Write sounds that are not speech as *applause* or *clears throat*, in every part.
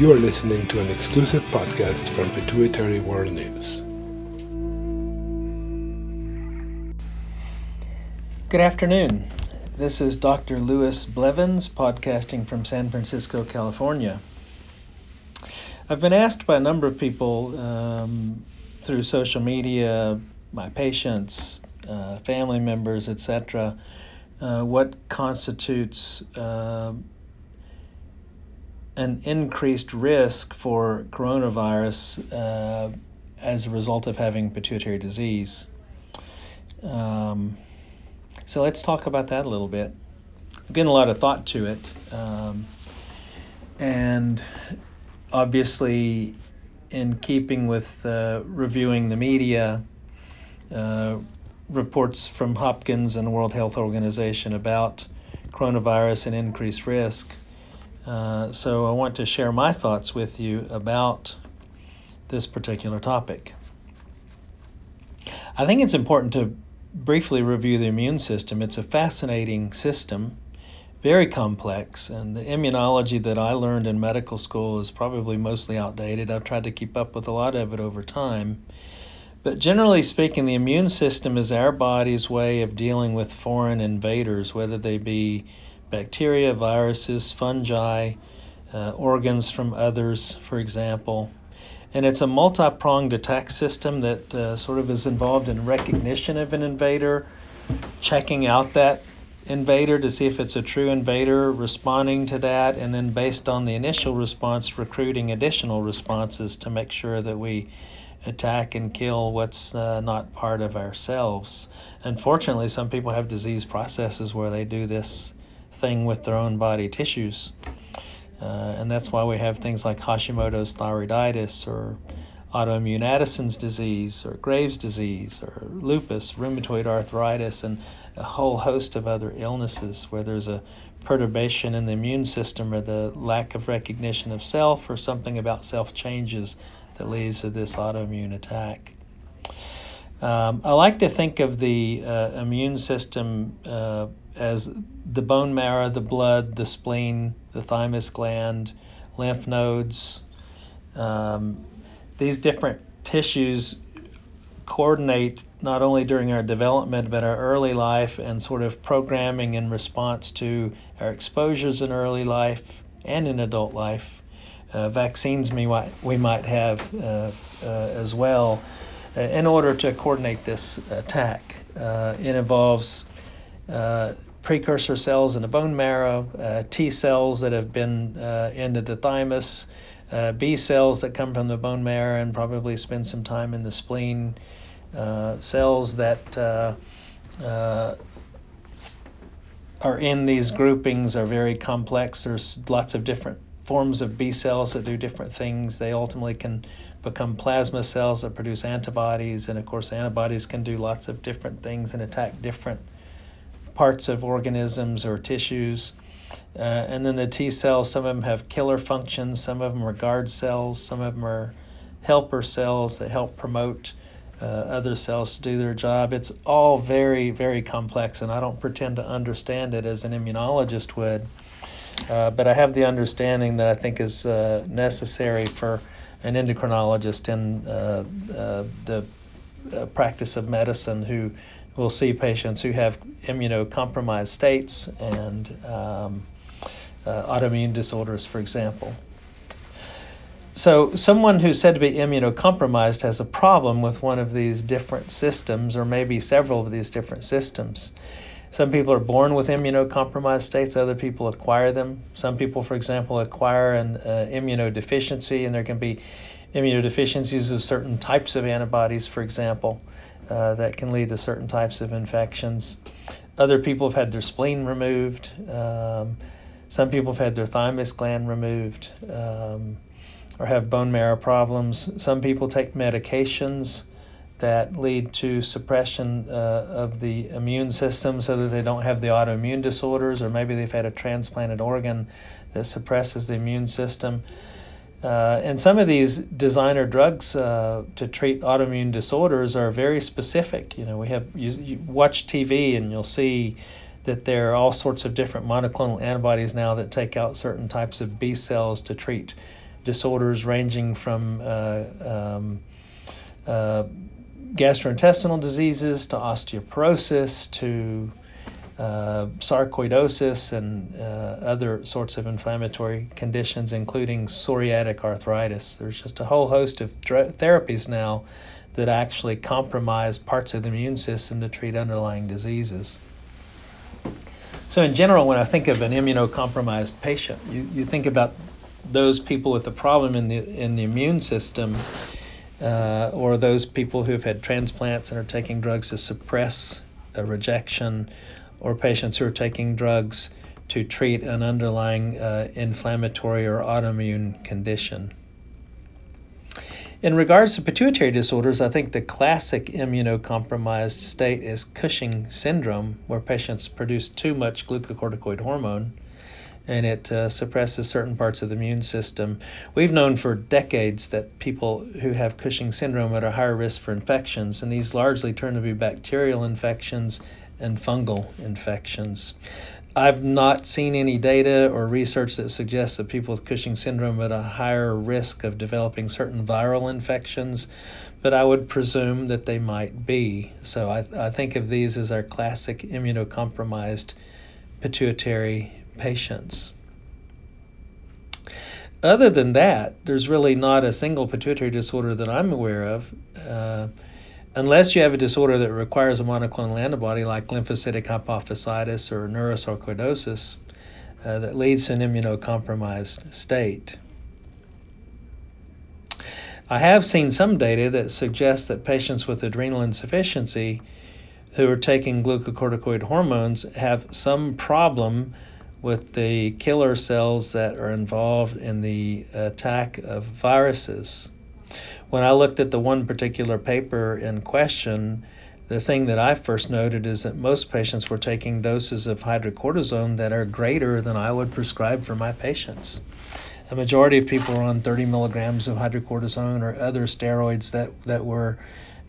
You are listening to an exclusive podcast from Pituitary World News. Good afternoon. This is Dr. Lewis Blevins podcasting from San Francisco, California. I've been asked by a number of people um, through social media, my patients, uh, family members, etc., uh, what constitutes uh, an increased risk for coronavirus uh, as a result of having pituitary disease. Um, so let's talk about that a little bit. I've given a lot of thought to it. Um, and obviously, in keeping with uh, reviewing the media, uh, reports from Hopkins and World Health Organization about coronavirus and increased risk, uh, so I want to share my thoughts with you about this particular topic. I think it's important to briefly review the immune system. It's a fascinating system, very complex, and the immunology that I learned in medical school is probably mostly outdated. I've tried to keep up with a lot of it over time. But generally speaking, the immune system is our body's way of dealing with foreign invaders, whether they be bacteria, viruses, fungi, uh, organs from others, for example. And it's a multi pronged attack system that uh, sort of is involved in recognition of an invader, checking out that invader to see if it's a true invader, responding to that, and then based on the initial response, recruiting additional responses to make sure that we attack and kill what's uh, not part of ourselves. Unfortunately, some people have disease processes where they do this thing with their own body tissues. Uh, and that's why we have things like Hashimoto's thyroiditis or autoimmune Addison's disease or Graves' disease or lupus, rheumatoid arthritis, and a whole host of other illnesses where there's a perturbation in the immune system or the lack of recognition of self or something about self changes that leads to this autoimmune attack. Um, I like to think of the uh, immune system uh, as the bone marrow, the blood, the spleen, the thymus gland, lymph nodes. Um, these different tissues coordinate not only during our development but our early life and sort of programming in response to our exposures in early life and in adult life. Uh, vaccines we might, we might have uh, uh, as well uh, in order to coordinate this attack. Uh, it involves uh, precursor cells in the bone marrow, uh, T cells that have been uh, into the thymus, uh, B cells that come from the bone marrow and probably spend some time in the spleen, cells that are in these groupings are very complex. There's lots of different forms of B cells that do different things. They ultimately can become plasma cells that produce antibodies, and of course, antibodies can do lots of different things and attack different parts of organisms or tissues. Uh, and then the T cells, some of them have killer functions, some of them are guard cells, some of them are helper cells that help promote uh, other cells to do their job. It's all very, very complex, and I don't pretend to understand it as an immunologist would. Uh, but I have the understanding that I think is uh, necessary for an endocrinologist in uh, uh, the practice of medicine who we'll see patients who have immunocompromised states and um, uh, autoimmune disorders, for example. So, someone who's said to be immunocompromised has a problem with one of these different systems, or maybe several of these different systems. Some people are born with immunocompromised states, other people acquire them. Some people, for example, acquire an uh, immunodeficiency, and there can be immunodeficiencies of certain types of antibodies, for example. Uh, that can lead to certain types of infections. Other people have had their spleen removed. Um, some people have had their thymus gland removed um, or have bone marrow problems. Some people take medications that lead to suppression uh, of the immune system so that they don't have the autoimmune disorders, or maybe they've had a transplanted organ that suppresses the immune system. Uh, and some of these designer drugs uh, to treat autoimmune disorders are very specific. You know, we have you, you, watch TV and you'll see that there are all sorts of different monoclonal antibodies now that take out certain types of B cells to treat disorders ranging from uh, um, uh, gastrointestinal diseases to osteoporosis to uh, sarcoidosis and uh, other sorts of inflammatory conditions, including psoriatic arthritis. There's just a whole host of dr- therapies now that actually compromise parts of the immune system to treat underlying diseases. So, in general, when I think of an immunocompromised patient, you, you think about those people with a problem in the in the immune system, uh, or those people who have had transplants and are taking drugs to suppress a rejection, or patients who are taking drugs to treat an underlying uh, inflammatory or autoimmune condition. In regards to pituitary disorders, I think the classic immunocompromised state is Cushing syndrome, where patients produce too much glucocorticoid hormone and it uh, suppresses certain parts of the immune system. We've known for decades that people who have Cushing syndrome are at a higher risk for infections, and these largely turn to be bacterial infections and fungal infections. I've not seen any data or research that suggests that people with Cushing syndrome are at a higher risk of developing certain viral infections, but I would presume that they might be. So I, I think of these as our classic immunocompromised pituitary patients. Other than that, there's really not a single pituitary disorder that I'm aware of. Uh, unless you have a disorder that requires a monoclonal antibody like lymphocytic hypophysitis or neurosarcoidosis uh, that leads to an immunocompromised state. I have seen some data that suggests that patients with adrenal insufficiency who are taking glucocorticoid hormones have some problem with the killer cells that are involved in the attack of viruses when I looked at the one particular paper in question, the thing that I first noted is that most patients were taking doses of hydrocortisone that are greater than I would prescribe for my patients. A majority of people were on 30 milligrams of hydrocortisone or other steroids that, that were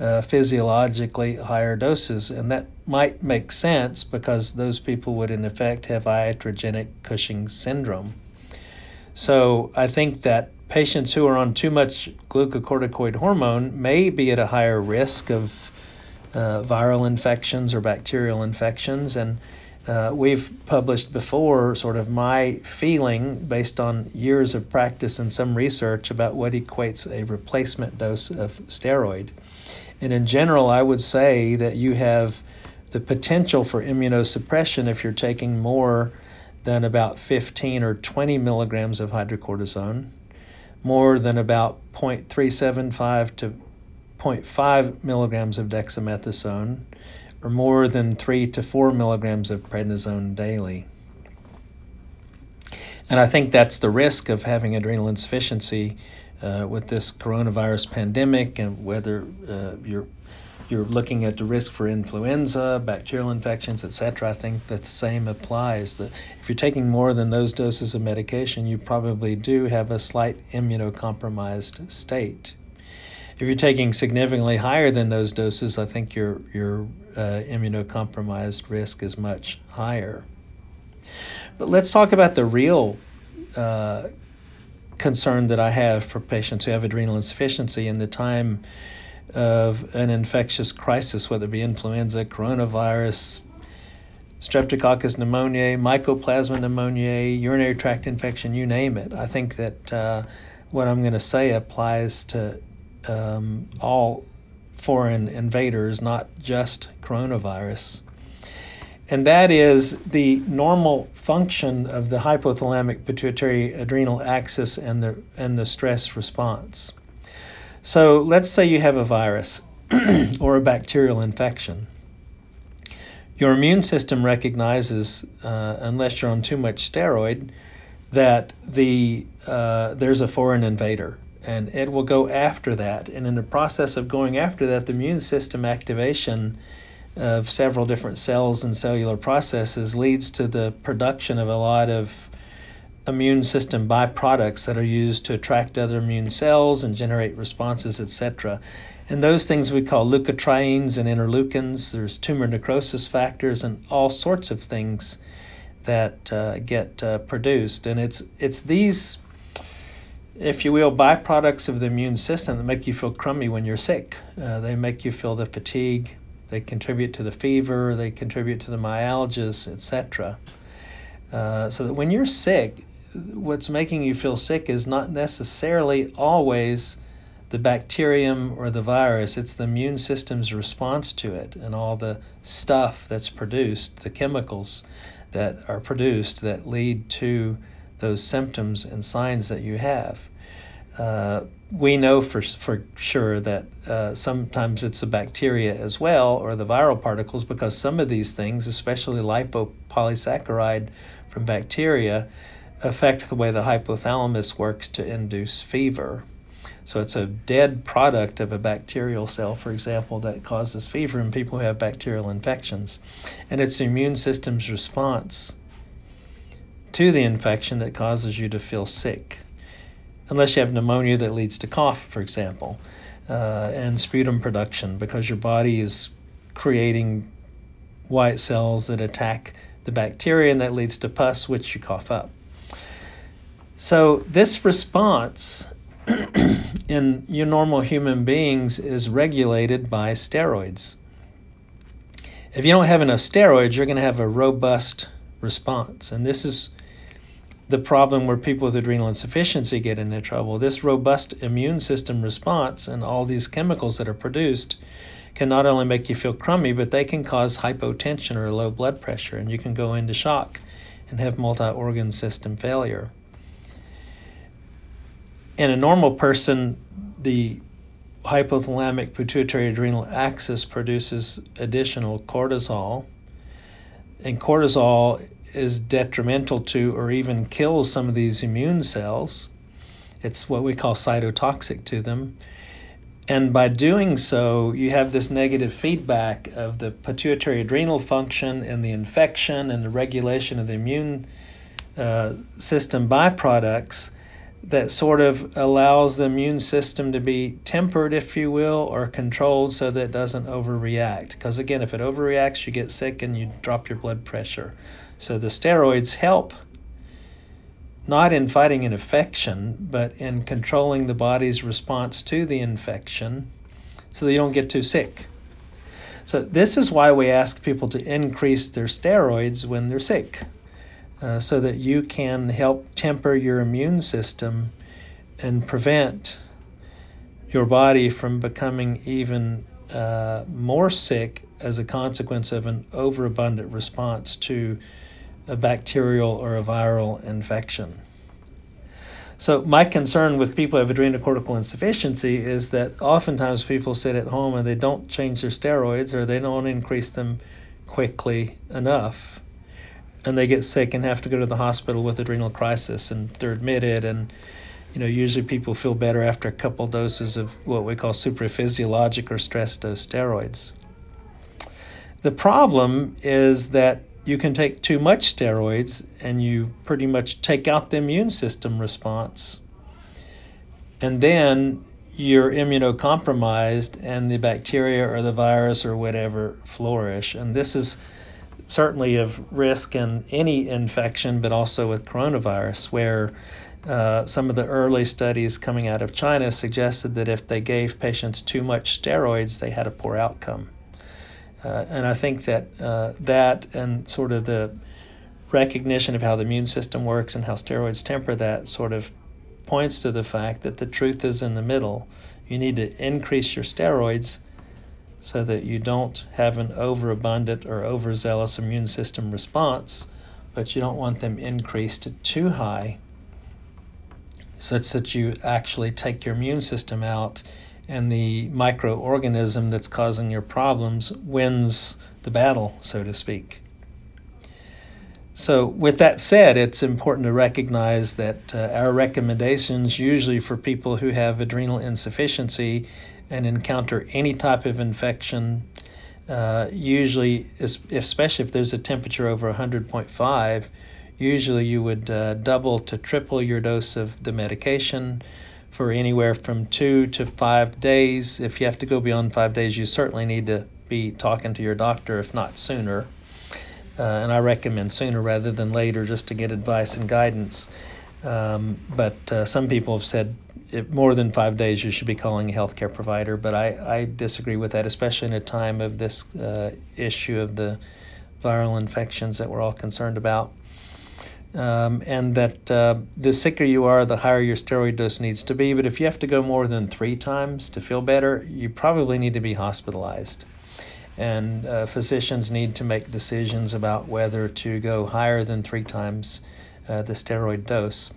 uh, physiologically higher doses. And that might make sense because those people would, in effect, have iatrogenic Cushing syndrome. So I think that patients who are on too much glucocorticoid hormone may be at a higher risk of uh, viral infections or bacterial infections. And uh, we've published before sort of my feeling based on years of practice and some research about what equates a replacement dose of steroid. And in general, I would say that you have the potential for immunosuppression if you're taking more than about 15 or 20 milligrams of hydrocortisone more than about 0.375 to 0.5 milligrams of dexamethasone, or more than 3 to 4 milligrams of prednisone daily. And I think that's the risk of having adrenal insufficiency uh, with this coronavirus pandemic, and whether uh, you're you're looking at the risk for influenza, bacterial infections, etc. I think that the same applies. That if you're taking more than those doses of medication, you probably do have a slight immunocompromised state. If you're taking significantly higher than those doses, I think your your uh, immunocompromised risk is much higher. But let's talk about the real uh, concern that I have for patients who have adrenal insufficiency and the time of an infectious crisis, whether it be influenza, coronavirus, streptococcus pneumoniae, mycoplasma pneumoniae, urinary tract infection, you name it. I think that uh, what I'm going to say applies to um, all foreign invaders, not just coronavirus. And that is the normal function of the hypothalamic pituitary adrenal axis and the and the stress response. So let's say you have a virus *clears throat* or a bacterial infection. Your immune system recognizes, uh, unless you're on too much steroid, that the uh, there's a foreign invader, and it will go after that. And in the process of going after that, the immune system activation of several different cells and cellular processes leads to the production of a lot of immune system byproducts that are used to attract other immune cells and generate responses, etc. And those things we call leukotrienes and interleukins. There's tumor necrosis factors and all sorts of things that uh, get uh, produced. And it's it's these if you will, byproducts of the immune system that make you feel crummy when you're sick. Uh, they make you feel the fatigue, they contribute to the fever, they contribute to the myalgias, etc. Uh, so that when you're sick, what's making you feel sick is not necessarily always the bacterium or the virus, it's the immune system's response to it and all the stuff that's produced, the chemicals that are produced that lead to those symptoms and signs that you have. Uh, we know for for sure that uh, sometimes it's the bacteria as well or the viral particles because some of these things, especially lipopolysaccharide from bacteria, affect the way the hypothalamus works to induce fever. So it's a dead product of a bacterial cell, for example, that causes fever in people who have bacterial infections. And it's the immune system's response to the infection that causes you to feel sick. Unless you have pneumonia that leads to cough, for example, uh, and sputum production, because your body is creating white cells that attack the bacteria, and that leads to pus, which you cough up. So, this response *clears throat* in your normal human beings is regulated by steroids. If you don't have enough steroids, you're going to have a robust response. And this is the problem where people with adrenal insufficiency get into trouble. This robust immune system response and all these chemicals that are produced can not only make you feel crummy, but they can cause hypotension or low blood pressure, and you can go into shock and have multi organ system failure in a normal person, the hypothalamic pituitary adrenal axis produces additional cortisol, and cortisol is detrimental to or even kills some of these immune cells. It's what we call cytotoxic to them. And by doing so, you have this negative feedback of the pituitary adrenal function and the infection and the regulation of the immune uh, system byproducts that sort of allows the immune system to be tempered, if you will, or controlled so that it doesn't overreact. Because again, if it overreacts, you get sick and you drop your blood pressure. So the steroids help not in fighting an infection, but in controlling the body's response to the infection so that you don't get too sick. So, this is why we ask people to increase their steroids when they're sick. Uh, so that you can help temper your immune system and prevent your body from becoming even uh, more sick as a consequence of an overabundant response to a bacterial or a viral infection. So, my concern with people who have adrenocortical insufficiency is that oftentimes people sit at home and they don't change their steroids or they don't increase them quickly enough and they get sick and have to go to the hospital with adrenal crisis and they're admitted and you know usually people feel better after a couple doses of what we call supraphysiologic or stress dose steroids. The problem is that you can take too much steroids and you pretty much take out the immune system response and then you're immunocompromised and the bacteria or the virus or whatever flourish and this is certainly of risk in any infection, but also with coronavirus, where uh, some of the early studies coming out of China suggested that if they gave patients too much steroids, they had a poor outcome. Uh, and I think that uh, that and sort of the recognition of how the immune system works and how steroids temper that sort of points to the fact that the truth is in the middle. You need to increase your steroids so that you don't have an overabundant or overzealous immune system response, but you don't want them increased too high, such that you actually take your immune system out and the microorganism that's causing your problems wins the battle, so to speak. So, with that said, it's important to recognize that uh, our recommendations, usually for people who have adrenal insufficiency, and encounter any type of infection, uh, usually, especially if there's a temperature over 100.5, usually you would uh, double to triple your dose of the medication for anywhere from two to five days. If you have to go beyond five days, you certainly need to be talking to your doctor, if not sooner. Uh, and I recommend sooner rather than later just to get advice and guidance. Um, but uh, some people have said if more than five days you should be calling a healthcare provider. But I, I disagree with that, especially in a time of this uh, issue of the viral infections that we're all concerned about. Um, and that uh, the sicker you are, the higher your steroid dose needs to be. But if you have to go more than three times to feel better, you probably need to be hospitalized. And uh, physicians need to make decisions about whether to go higher than three times uh, the steroid dose.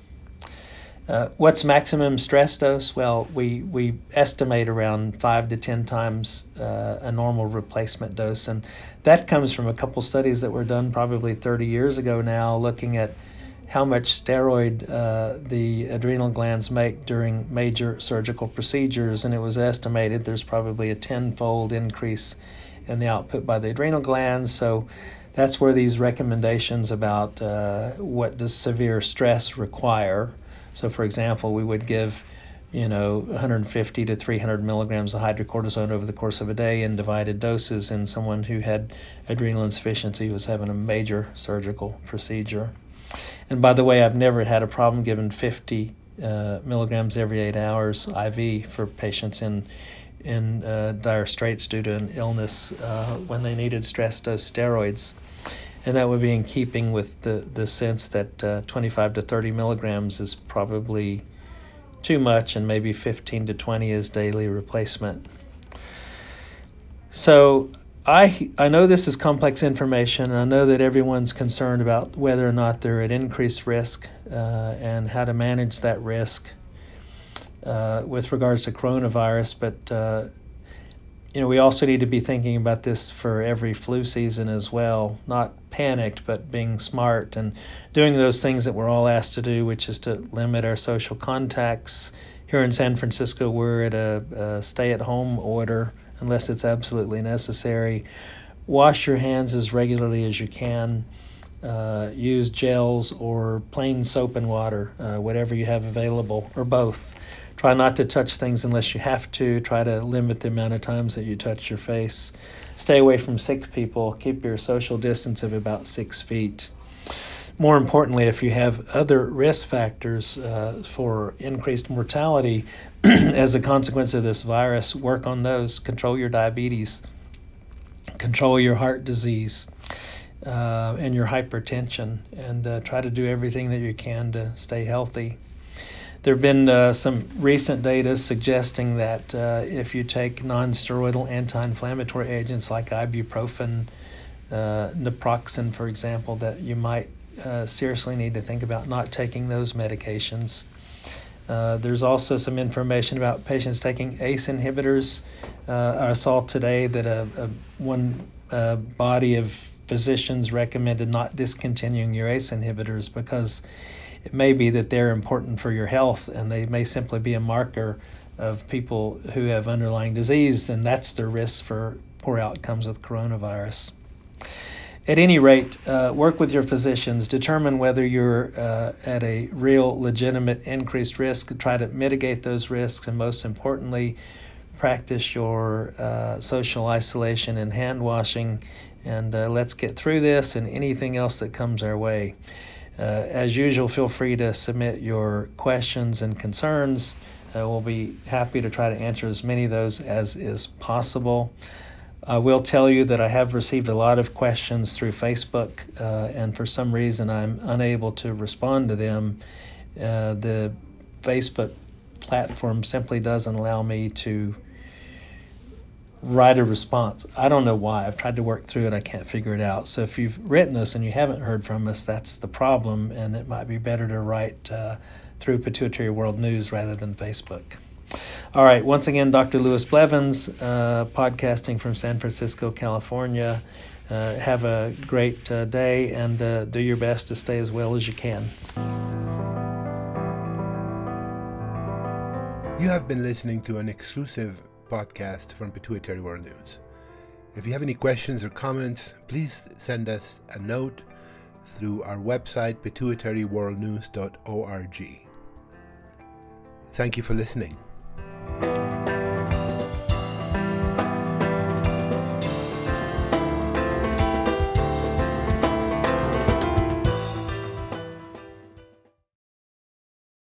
Uh, what's maximum stress dose? Well, we, we estimate around five to ten times uh, a normal replacement dose, and that comes from a couple studies that were done probably 30 years ago now, looking at how much steroid uh, the adrenal glands make during major surgical procedures, and it was estimated there's probably a tenfold increase in the output by the adrenal glands. So that's where these recommendations about uh, what does severe stress require. So, for example, we would give, you know, 150 to 300 milligrams of hydrocortisone over the course of a day in divided doses in someone who had adrenal insufficiency who was having a major surgical procedure. And by the way, I've never had a problem giving 50 uh, milligrams every eight hours IV for patients in in uh, dire straits due to an illness uh, when they needed stress dose steroids. And that would be in keeping with the, the sense that uh, 25 to 30 milligrams is probably too much, and maybe 15 to 20 is daily replacement. So I I know this is complex information. I know that everyone's concerned about whether or not they're at increased risk uh, and how to manage that risk uh, with regards to coronavirus, but uh, you know we also need to be thinking about this for every flu season as well. Not panicked, but being smart and doing those things that we're all asked to do, which is to limit our social contacts. Here in San Francisco, we're at a, a stay-at-home order unless it's absolutely necessary. Wash your hands as regularly as you can. Uh, use gels or plain soap and water, uh, whatever you have available, or both. Try not to touch things unless you have to. Try to limit the amount of times that you touch your face. Stay away from sick people. Keep your social distance of about six feet. More importantly, if you have other risk factors uh, for increased mortality *clears throat* as a consequence of this virus, work on those. Control your diabetes, control your heart disease, uh, and your hypertension, and uh, try to do everything that you can to stay healthy. There have been uh, some recent data suggesting that uh, if you take non-steroidal anti-inflammatory agents like ibuprofen, uh, naproxen, for example, that you might uh, seriously need to think about not taking those medications. Uh, there's also some information about patients taking ACE inhibitors. I saw today that a, a one body of physicians recommended not discontinuing your ACE inhibitors because it may be that they're important for your health and they may simply be a marker of people who have underlying disease, and that's their risk for poor outcomes with coronavirus. At any rate, uh, work with your physicians, determine whether you're uh, at a real, legitimate increased risk, try to mitigate those risks, and most importantly, practice your uh, social isolation and hand washing. And uh, let's get through this and anything else that comes our way. Uh, as usual, feel free to submit your questions and concerns. Uh, we'll be happy to try to answer as many of those as is possible. I will tell you that I have received a lot of questions through Facebook, uh, and for some reason I'm unable to respond to them. Uh, the Facebook platform simply doesn't allow me to write a response. I don't know why. I've tried to work through it. I can't figure it out. So if you've written us and you haven't heard from us, that's the problem, and it might be better to write uh, through Pituitary World News rather than Facebook. All right. Once again, Dr. Lewis Blevins, uh, podcasting from San Francisco, California. Uh, have a great uh, day and uh, do your best to stay as well as you can. You have been listening to an exclusive podcast from Pituitary World News. If you have any questions or comments, please send us a note through our website, pituitaryworldnews.org. Thank you for listening.